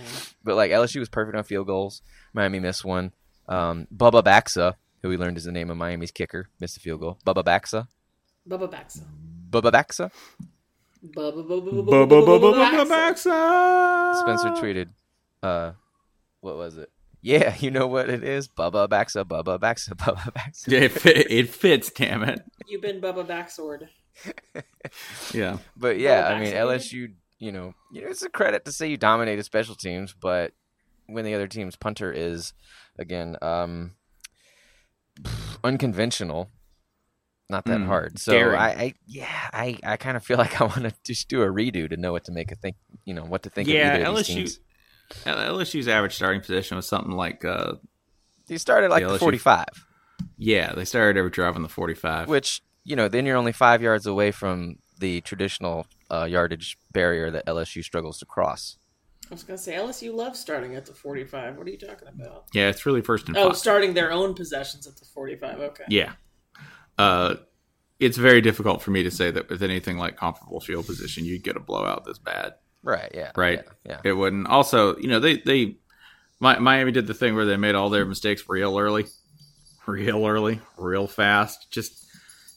But like LSU was perfect on field goals. Miami missed one. Um, Bubba Baxa, who we learned is the name of Miami's kicker, missed a field goal. Bubba Baxa. Bubba Baxa. Bubba Baxa. Bubba Bubba Bubba Bubba Bubba Baxa. Spencer tweeted, uh, what was it? Yeah, you know what it is? Bubba Baxa, Bubba Baxa, Bubba Baxa. Yeah, it, fit, it fits. Damn it. You've been Bubba Backsword. Yeah. But yeah, Bubba I mean Baxa. LSU, you know, you know, it's a credit to say you dominated special teams, but when the other team's punter is again um unconventional, not that Mm, hard. So. I, I yeah, I, I kind of feel like I want to just do a redo to know what to make a think, you know, what to think yeah, of either of these LSU. teams. LSU's average starting position was something like, uh, They started like Yeah, the 45, yeah, they started every drive on the 45. which, you know, then you're only 5 yards away from the traditional uh, yardage barrier that LSU struggles to cross. I was gonna say LSU loves starting at the forty-five. What are you talking about? yeah, it's really first and Oh, five. starting their own possessions at the forty-five. Okay. Yeah. Uh, it's very difficult for me to say that with anything like comparable field position, you'd get a blowout this bad. Right. Yeah. right? Yeah. It wouldn't. Also, you know, they they Miami did the thing where they made all their mistakes real early, real early, real fast. Just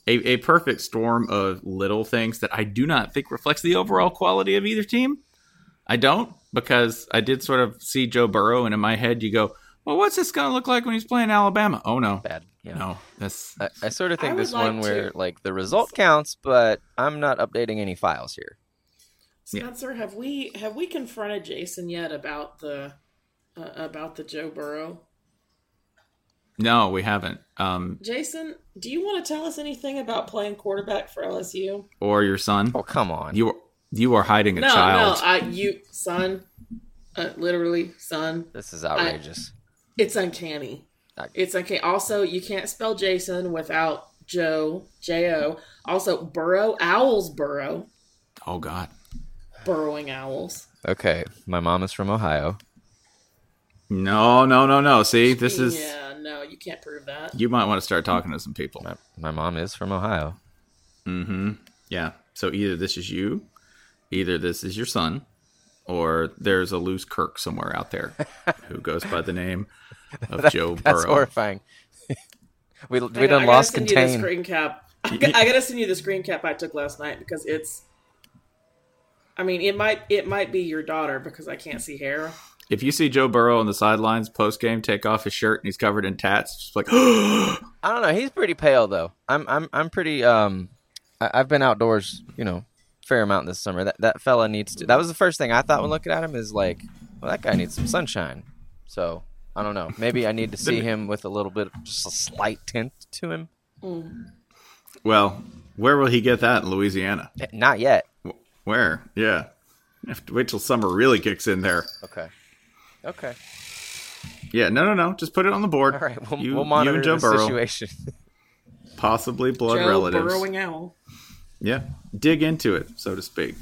a, a perfect storm of little things that I do not think reflects the overall quality of either team. I don't because I did sort of see Joe Burrow, and in my head, you go, "Well, what's this going to look like when he's playing Alabama?" Oh no, Bad. Yeah. no, that's I, I sort of think I would this like one where to- like the result counts, but I'm not updating any files here. Spencer, have we have we confronted Jason yet about the uh, about the Joe Burrow? no, we haven't. Um, Jason, do you want to tell us anything about playing quarterback for LSU? or your son? Oh come on. You you are hiding a no, child. no, I you son, uh, literally son. This is outrageous. It's uncanny. I- It's uncanny. Also, you can't spell Jason without Joe J O. Also, Burrow Owls Burrow oh God. Burrowing owls. okay, my mom is from Ohio. No, no, no, no. See, this is yeah, no, you can't prove that. you might want to start talking to some people. My, my mom is from Ohio. Mm-hmm. Yeah. So either this is you, either this is your son, or there's a loose Kirk somewhere out there who goes by the name of Joe Burrow. That's Burrow. horrifying. we we Hang on, done I lost send you the contain. screen cap. I I gotta send you the screen cap I took last night because it's. I mean, it might it might be your daughter because I can't see hair. If you see Joe Burrow on the sidelines post game, take off his shirt and he's covered in tats, just like I don't know. He's pretty pale though. I'm I'm I'm pretty. Um, I, I've been outdoors, you know, fair amount this summer. That that fella needs to. That was the first thing I thought when looking at him is like, well, that guy needs some sunshine. So I don't know. Maybe I need to see him with a little bit, just a slight tint to him. well, where will he get that in Louisiana? Eh, Not yet. Where? Yeah. You have to wait till summer really kicks in there. Okay. Okay. Yeah, no, no, no. Just put it on the board. All right. We'll, you, we'll monitor you and Joe the Burrow, situation. possibly blood Joe relatives. burrowing owl. Yeah, dig into it, so to speak.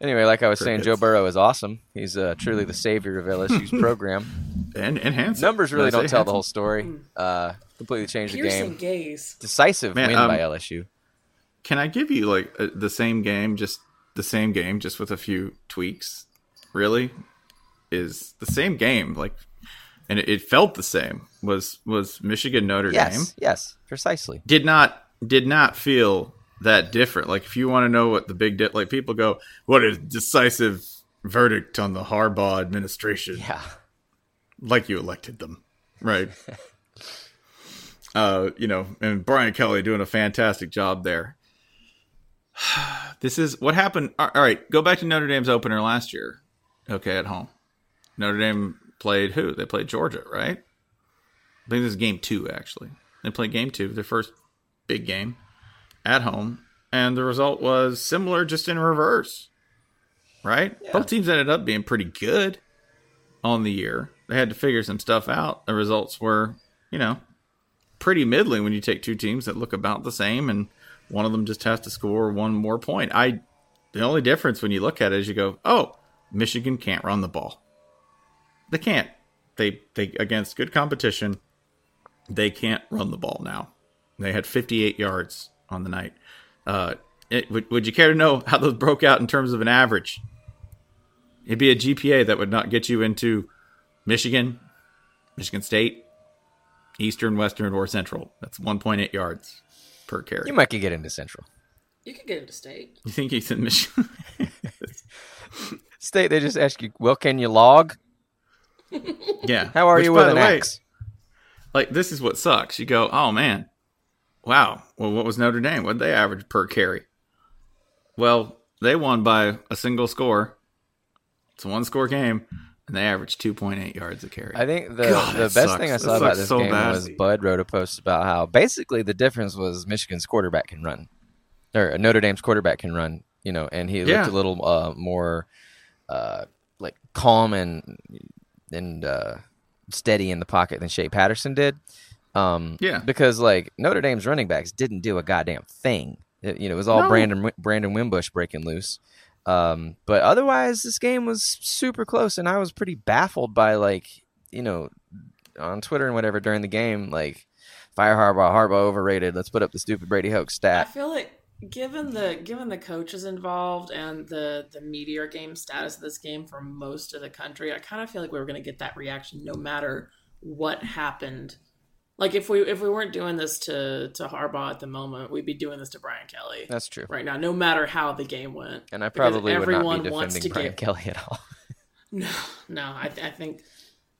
anyway, like I was saying, Joe Burrow is awesome. He's uh, truly the savior of LSU's program. And enhance it. Numbers really don't say tell the whole story. Uh, completely changed the Piercing game. gaze. Decisive Man, win um, by LSU. Can I give you like uh, the same game, just the same game, just with a few tweaks? Really, is the same game like, and it, it felt the same. Was was Michigan Notre Yes, Dame? yes, yes, precisely. Did not did not feel that different. Like if you want to know what the big di- like people go, what a decisive verdict on the Harbaugh administration. Yeah. like you elected them, right? uh, you know, and Brian Kelly doing a fantastic job there. this is what happened. All right, go back to Notre Dame's opener last year. Okay, at home, Notre Dame played who? They played Georgia, right? I think this is game two actually. They played game two, their first big game at home, and the result was similar, just in reverse. Right? Both teams ended up being pretty good on the year. They had to figure some stuff out. The results were, you know, pretty middling when you take two teams that look about the same and one of them just has to score one more point. I the only difference when you look at it is you go, "Oh, Michigan can't run the ball." They can't. They they against good competition, they can't run the ball now. They had 58 yards on the night. Uh, it, would, would you care to know how those broke out in terms of an average? It'd be a GPA that would not get you into Michigan, Michigan State, Eastern, Western, or Central. That's 1.8 yards per carry. You might could get into Central You could get into state. You think he's in Michigan? State. They just ask you, well, can you log? yeah. How are Which, you by with the an way, axe? Like this is what sucks. You go, oh man, wow. Well, what was Notre Dame? What did they average per carry? Well, they won by a single score. It's a one score game, and they averaged 2.8 yards a carry. I think the God, the best sucks. thing I That saw about this so game bad. was Bud wrote a post about how basically the difference was Michigan's quarterback can run, or Notre Dame's quarterback can run. You know, and he Yeah. looked a little uh, more uh, like calm and and uh, steady in the pocket than Shea Patterson did. Um, Yeah. because like Notre Dame's running backs didn't do a goddamn thing. It, you know, it was all No. Brandon Brandon Wimbush breaking loose. Um, but otherwise, this game was super close, and I was pretty baffled by like you know on Twitter and whatever during the game, like fire Harbaugh, Harbaugh overrated. Let's put up the stupid Brady Hoke's stat. I feel like given the given the coaches involved and the the meteor game status of this game for most of the country, I kind of feel like we were going to get that reaction no matter what happened. Like if we if we weren't doing this to to Harbaugh at the moment, we'd be doing this to Brian Kelly. That's true. Right now, no matter how the game went. And I Because probably would not everyone be wants to Brian get- Kelly at all. No, no. I, I think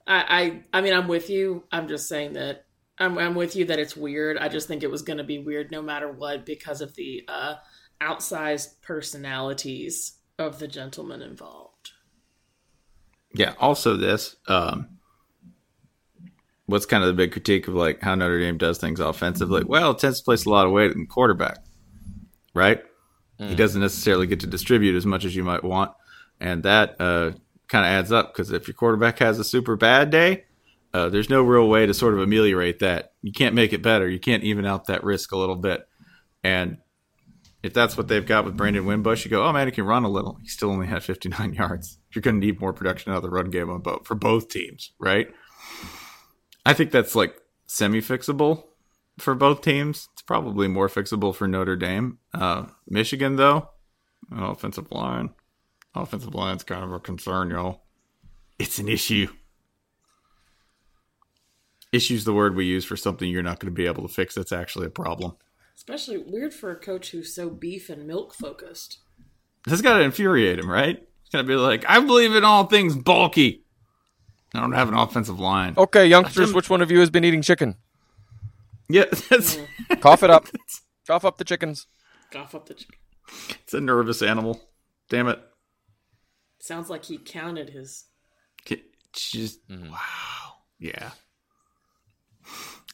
I, I I mean I'm with you. I'm just saying that I'm I'm with you that it's weird. I just think it was going to be weird no matter what because of the uh, outsized personalities of the gentlemen involved. Yeah. Also, this. Um, what's kind of the big critique of like how Notre Dame does things offensively? Well, it tends to place a lot of weight in quarterback, right? He doesn't necessarily get to distribute as much as you might want, and that uh, kind of adds up because if your quarterback has a super bad day, uh, there's no real way to sort of ameliorate that. You can't make it better. You can't even out that risk a little bit, and if that's what they've got with Brandon Wimbush, you go, oh man, he can run a little. He still only had 59 yards. You're going to need more production out of the run game on both for both teams, right? I think that's like semi fixable for both teams. It's probably more fixable for Notre Dame. Uh, Michigan, though, offensive line, offensive line's kind of a concern, y'all. It's an issue. Issue's the word we use for something you're not going to be able to fix. That's actually a problem. Especially weird for a coach who's so beef and milk focused. That's got to infuriate him, right? He's going to be like, I believe in all things bulky. I don't have an offensive line. Okay, youngsters, which one of you has been eating chicken? Yeah, that's Cough it up. Cough up the chickens. Cough up the chicken. it's a nervous animal. Damn it. Sounds like he counted his. Just wow. Yeah.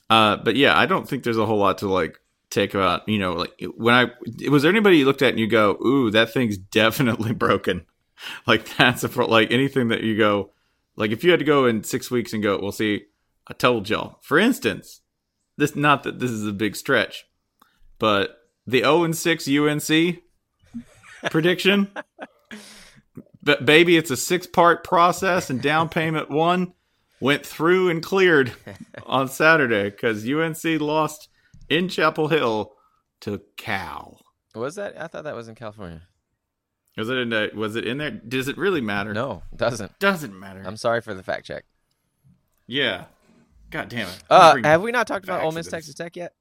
Uh, but yeah, I don't think there's a whole lot to like take about. You know, like when I was there anybody you looked at and you go, "Ooh, that thing's definitely broken." Like that's a like anything that you go, like if you had to go in six weeks and go, "Well, see, I told y'all." For instance, this not that this is a big stretch, but the zero and six UNC prediction. But baby, it's a six part process, and down payment one went through and cleared on Saturday because UNC lost in Chapel Hill to Cal. Was that? I thought that was in California. Was it in? The, was it in there? Does it really matter? No, it doesn't. Doesn't matter. I'm sorry for the fact check. Yeah. God damn it. Uh, have we not talked about Ole Miss. Texas Tech yet?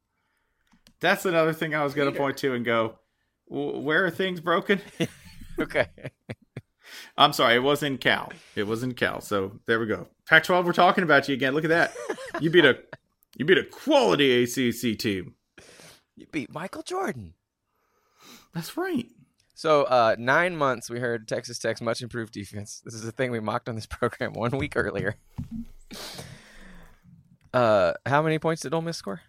That's another thing I was going to point to and go, where are things broken? Okay. I'm sorry, it was in Cal. It was in Cal. So there we go. Pac-12, we're talking about you again. Look at that. You beat a you beat a quality ACC team. You beat Michael Jordan. That's right. So uh, nine months, we heard Texas Tech's much improved defense. This is a thing we mocked on this program one week earlier. Uh, how many points did Ole Miss score?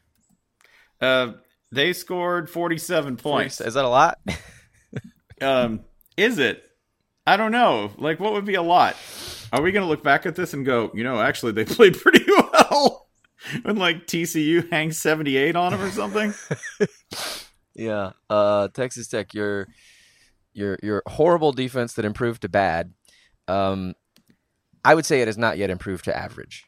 Uh, they scored 47 points. Is that a lot? Um, is it? I don't know. Like, what would be a lot? Are we going to look back at this and go, you know, actually they played pretty well? when like TCU hangs 78 on them or something? Yeah. Uh, Texas Tech, your your your horrible defense that improved to bad. Um, I would say it has not yet improved to average.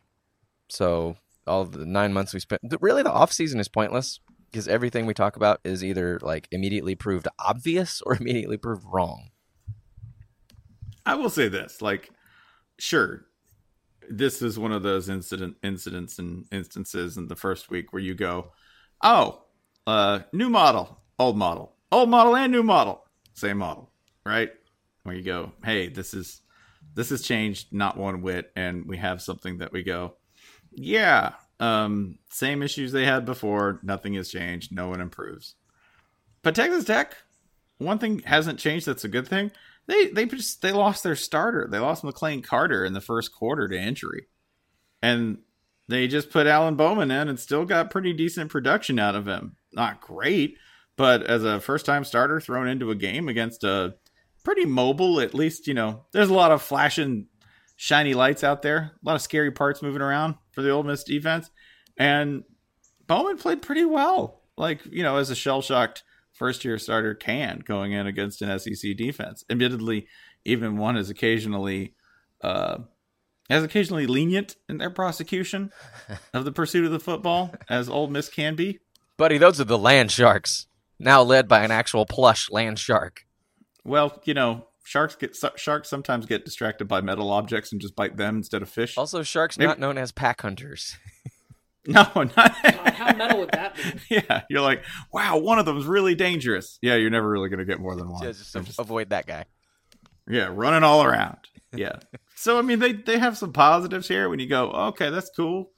So all the nine months we spent, really, the off season is pointless because everything we talk about is either like immediately proved obvious or immediately proved wrong. I will say this, like, sure, this is one of those incident incidents and instances in the first week where you go, oh, uh, new model, old model, old model and new model, same model, right? Where you go, hey, this is this has changed not one whit, and we have something that we go, yeah, um, same issues they had before, nothing has changed, no one improves. But Texas Tech, one thing hasn't changed. That's a good thing. They they just they lost their starter. They lost McLane Carter in the first quarter to injury, and they just put Alan Bowman in and still got pretty decent production out of him. Not great, but as a first time starter thrown into a game against a pretty mobile, at least you know there's a lot of flashing shiny lights out there, a lot of scary parts moving around for the Ole Miss defense, and Bowman played pretty well. Like you know, as a shell shocked first year starter can going in against an SEC defense. Admittedly, even one is occasionally uh, as occasionally lenient in their prosecution of the pursuit of the football as Ole Miss can be. Buddy, those are the land sharks. Now led by an actual plush land shark. Well, you know, sharks get sharks sometimes get distracted by metal objects and just bite them instead of fish. Also, sharks Maybe- not known as pack hunters. No, not. God, how metal would that be? yeah, you're like, wow, one of them's really dangerous. Yeah, you're never really going to get more than one. Yeah, just, just- avoid that guy. yeah, running all around. Yeah. so I mean, they they have some positives here. When you go, okay, that's cool.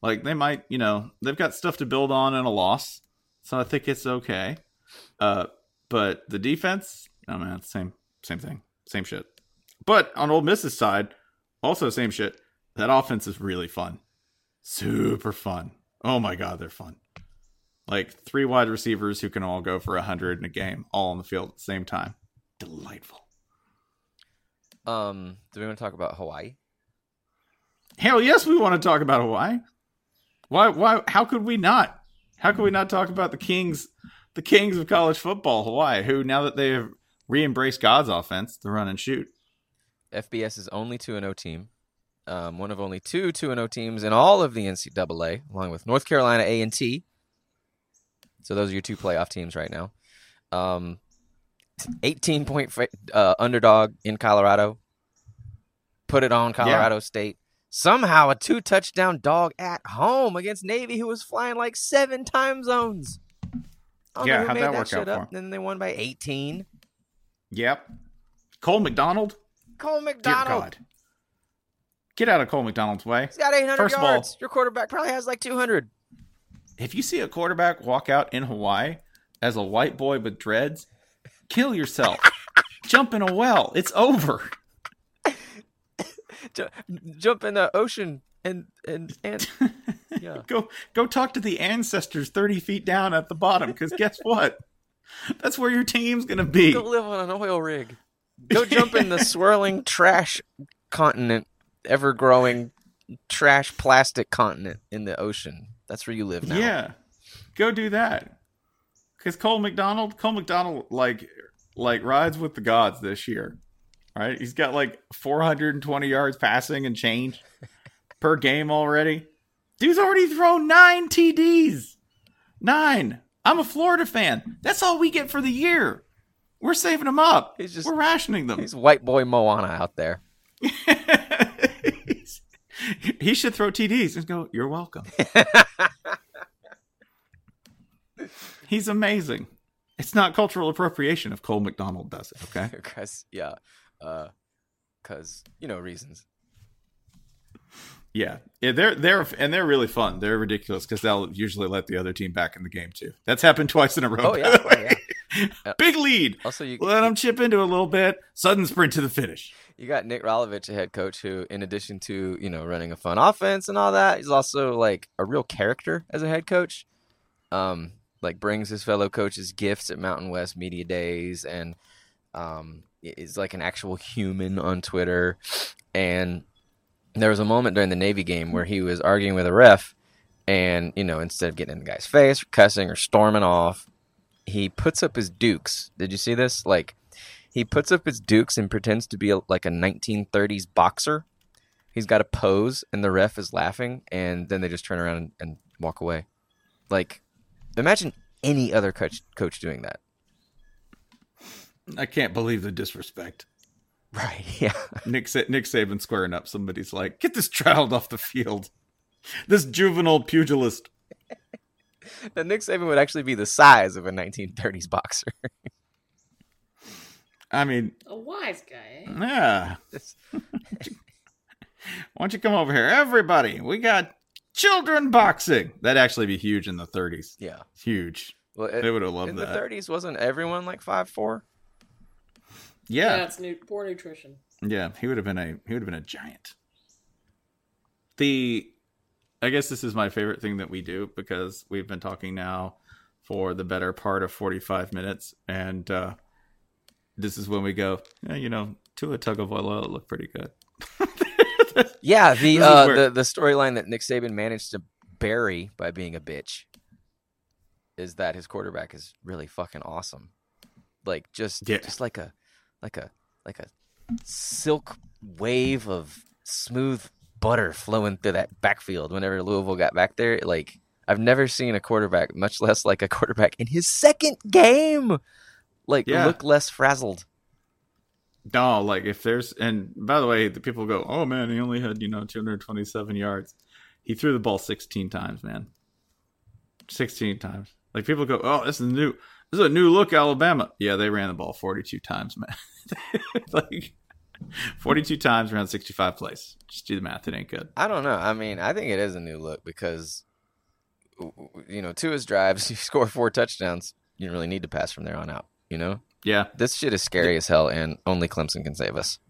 Like they might, you know, they've got stuff to build on in a loss, so I think it's okay. Uh, but the defense, oh man, same same thing, same shit. But on Ole Miss's side, also same shit. That offense is really fun, super fun. Oh my god, they're fun. Like three wide receivers who can all go for a hundred in a game, all on the field at the same time. Delightful. Um, do we want to talk about Hawaii? Hell yes, we want to talk about Hawaii. Why? Why? How could we not? How can we not talk about the kings, the kings of college football, Hawaii, who now that they have re-embraced God's offense, the run and shoot. FBS is only two and O team, um, one of only two two and O teams in all of the NCAA, along with North Carolina A and T. So those are your two playoff teams right now. Um, eighteen point uh, underdog in Colorado. Put it on Colorado State. Somehow a two touchdown dog at home against Navy, who was flying like seven time zones. Yeah, how'd made that that work shit out up. for? Then they won by eighteen. Yep. Cole McDonald. Cole Dear McDonald. God. Get out of Cole McDonald's way. He's got 800 First of all- yards. Your quarterback probably has like 200. If you see a quarterback walk out in Hawaii as a white boy with dreads, kill yourself. Jump in a well. It's over. Ju- jump in the ocean and and and yeah. Go go talk to the ancestors 30 feet down at the bottom because guess what? That's where your team's going to be. Go live on an oil rig. Go jump in the swirling trash continent, ever growing trash plastic continent in the ocean. That's where you live now. Yeah. Go do that. Cuz Cole McDonald, Cole McDonald like like rides with the gods this year. Right? He's got like 420 yards passing and change per game already. Dude's already thrown 9 TDs. 9. I'm a Florida fan. That's all we get for the year. We're saving them up. He's just- We're rationing them. He's white boy Moana out there. He should throw TDs and go, You're welcome. He's amazing. It's not cultural appropriation if Cole McDonald does it, okay? Yeah. Uh cause you know reasons. Yeah. yeah they're they're and they're really fun. They're ridiculous because they'll usually let the other team back in the game too. That's happened twice in a row. Oh yeah, oh, yeah. Big lead. Also you Let them chip into a little bit. Sudden sprint to the finish. You got Nick Rolovich, a head coach, who, in addition to you know running a fun offense and all that, he's also like a real character as a head coach. Um, like brings his fellow coaches gifts at Mountain West Media Days, and um, is like an actual human on Twitter. And there was a moment during the Navy game where he was arguing with a ref, and you know instead of getting in the guy's face or cussing or storming off, he puts up his dukes. Did you see this? Like he puts up his dukes and pretends to be a, like a 1930s boxer. He's got a pose, and the ref is laughing, and then they just turn around and, and walk away. Like, imagine any other coach coach doing that. I can't believe the disrespect. Right? Yeah. Nick Sa- Nick Saban squaring up. Somebody's like, get this child off the field. This juvenile pugilist. that Nick Saban would actually be the size of a 1930s boxer. I mean, A wise guy. Eh? yeah. Why don't you come over here, everybody? We got children boxing. That'd actually be huge in the 30s. yeah. Huge. Well, They would have loved in that. the 30s, wasn't everyone like five four? Yeah, Yeah, it's new, poor nutrition. yeah. He would have been a he would have been a giant. The, I guess this is my favorite thing that we do because we've been talking now for the better part of 45 minutes, and uh this is when we go. Yeah, you know, Tua Tagovailoa looked pretty good. Yeah, the uh, where- the the storyline that Nick Saban managed to bury by being a bitch is that his quarterback is really fucking awesome. Like just Yeah. just like a like a like a silk wave of smooth butter flowing through that backfield whenever Louisville got back there. Like I've never seen a quarterback, much less like a quarterback in his second game, like Yeah. look less frazzled. No, like if there's and by the way, the people go, "Oh man, he only had you know 227 yards." He threw the ball 16 times, man. 16 times. Like people go, "Oh, this is new. This is a new look, Alabama." Yeah, they ran the ball 42 times, man. like 42 times around 65 plays. Just do the math. It ain't good. I don't know. I mean, I think it is a new look because, you know, to his drives, you score four touchdowns. You don't really need to pass from there on out. You know, Yeah, this shit is scary as hell, and only Clemson can save us.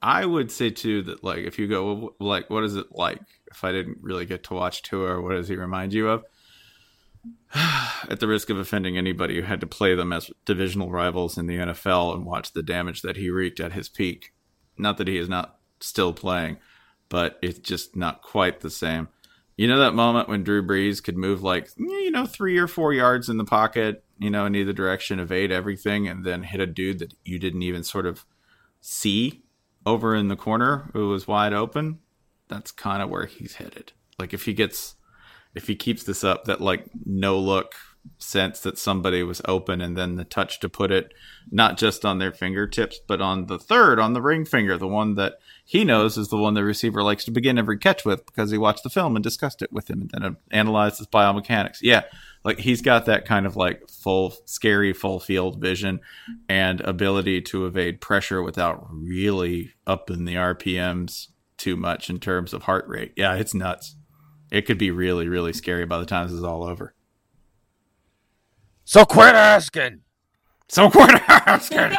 I would say too that like if you go well, like what is it like if I didn't really get to watch Tua, what does he remind you of? At the risk of offending anybody who had to play them as divisional rivals in the NFL and watch the damage that he wreaked at his peak. Not that he is not still playing, but it's just not quite the same. You know that moment when Drew Brees could move like you know three or four yards in the pocket, you know, in either direction, evade everything, and then hit a dude that you didn't even sort of see over in the corner who was wide open, that's kind of where he's headed. Like if he gets, if he keeps this up, that like no look sense that somebody was open and then the touch to put it not just on their fingertips, but on the third, on the ring finger, the one that he knows is the one the receiver likes to begin every catch with because he watched the film and discussed it with him and then analyzed his biomechanics. Yeah. Like he's got that kind of like full, scary, full field vision and ability to evade pressure without really upping the RPMs too much in terms of heart rate. Yeah, it's nuts. It could be really, really scary by the time this is all over. So quit asking. So quit asking.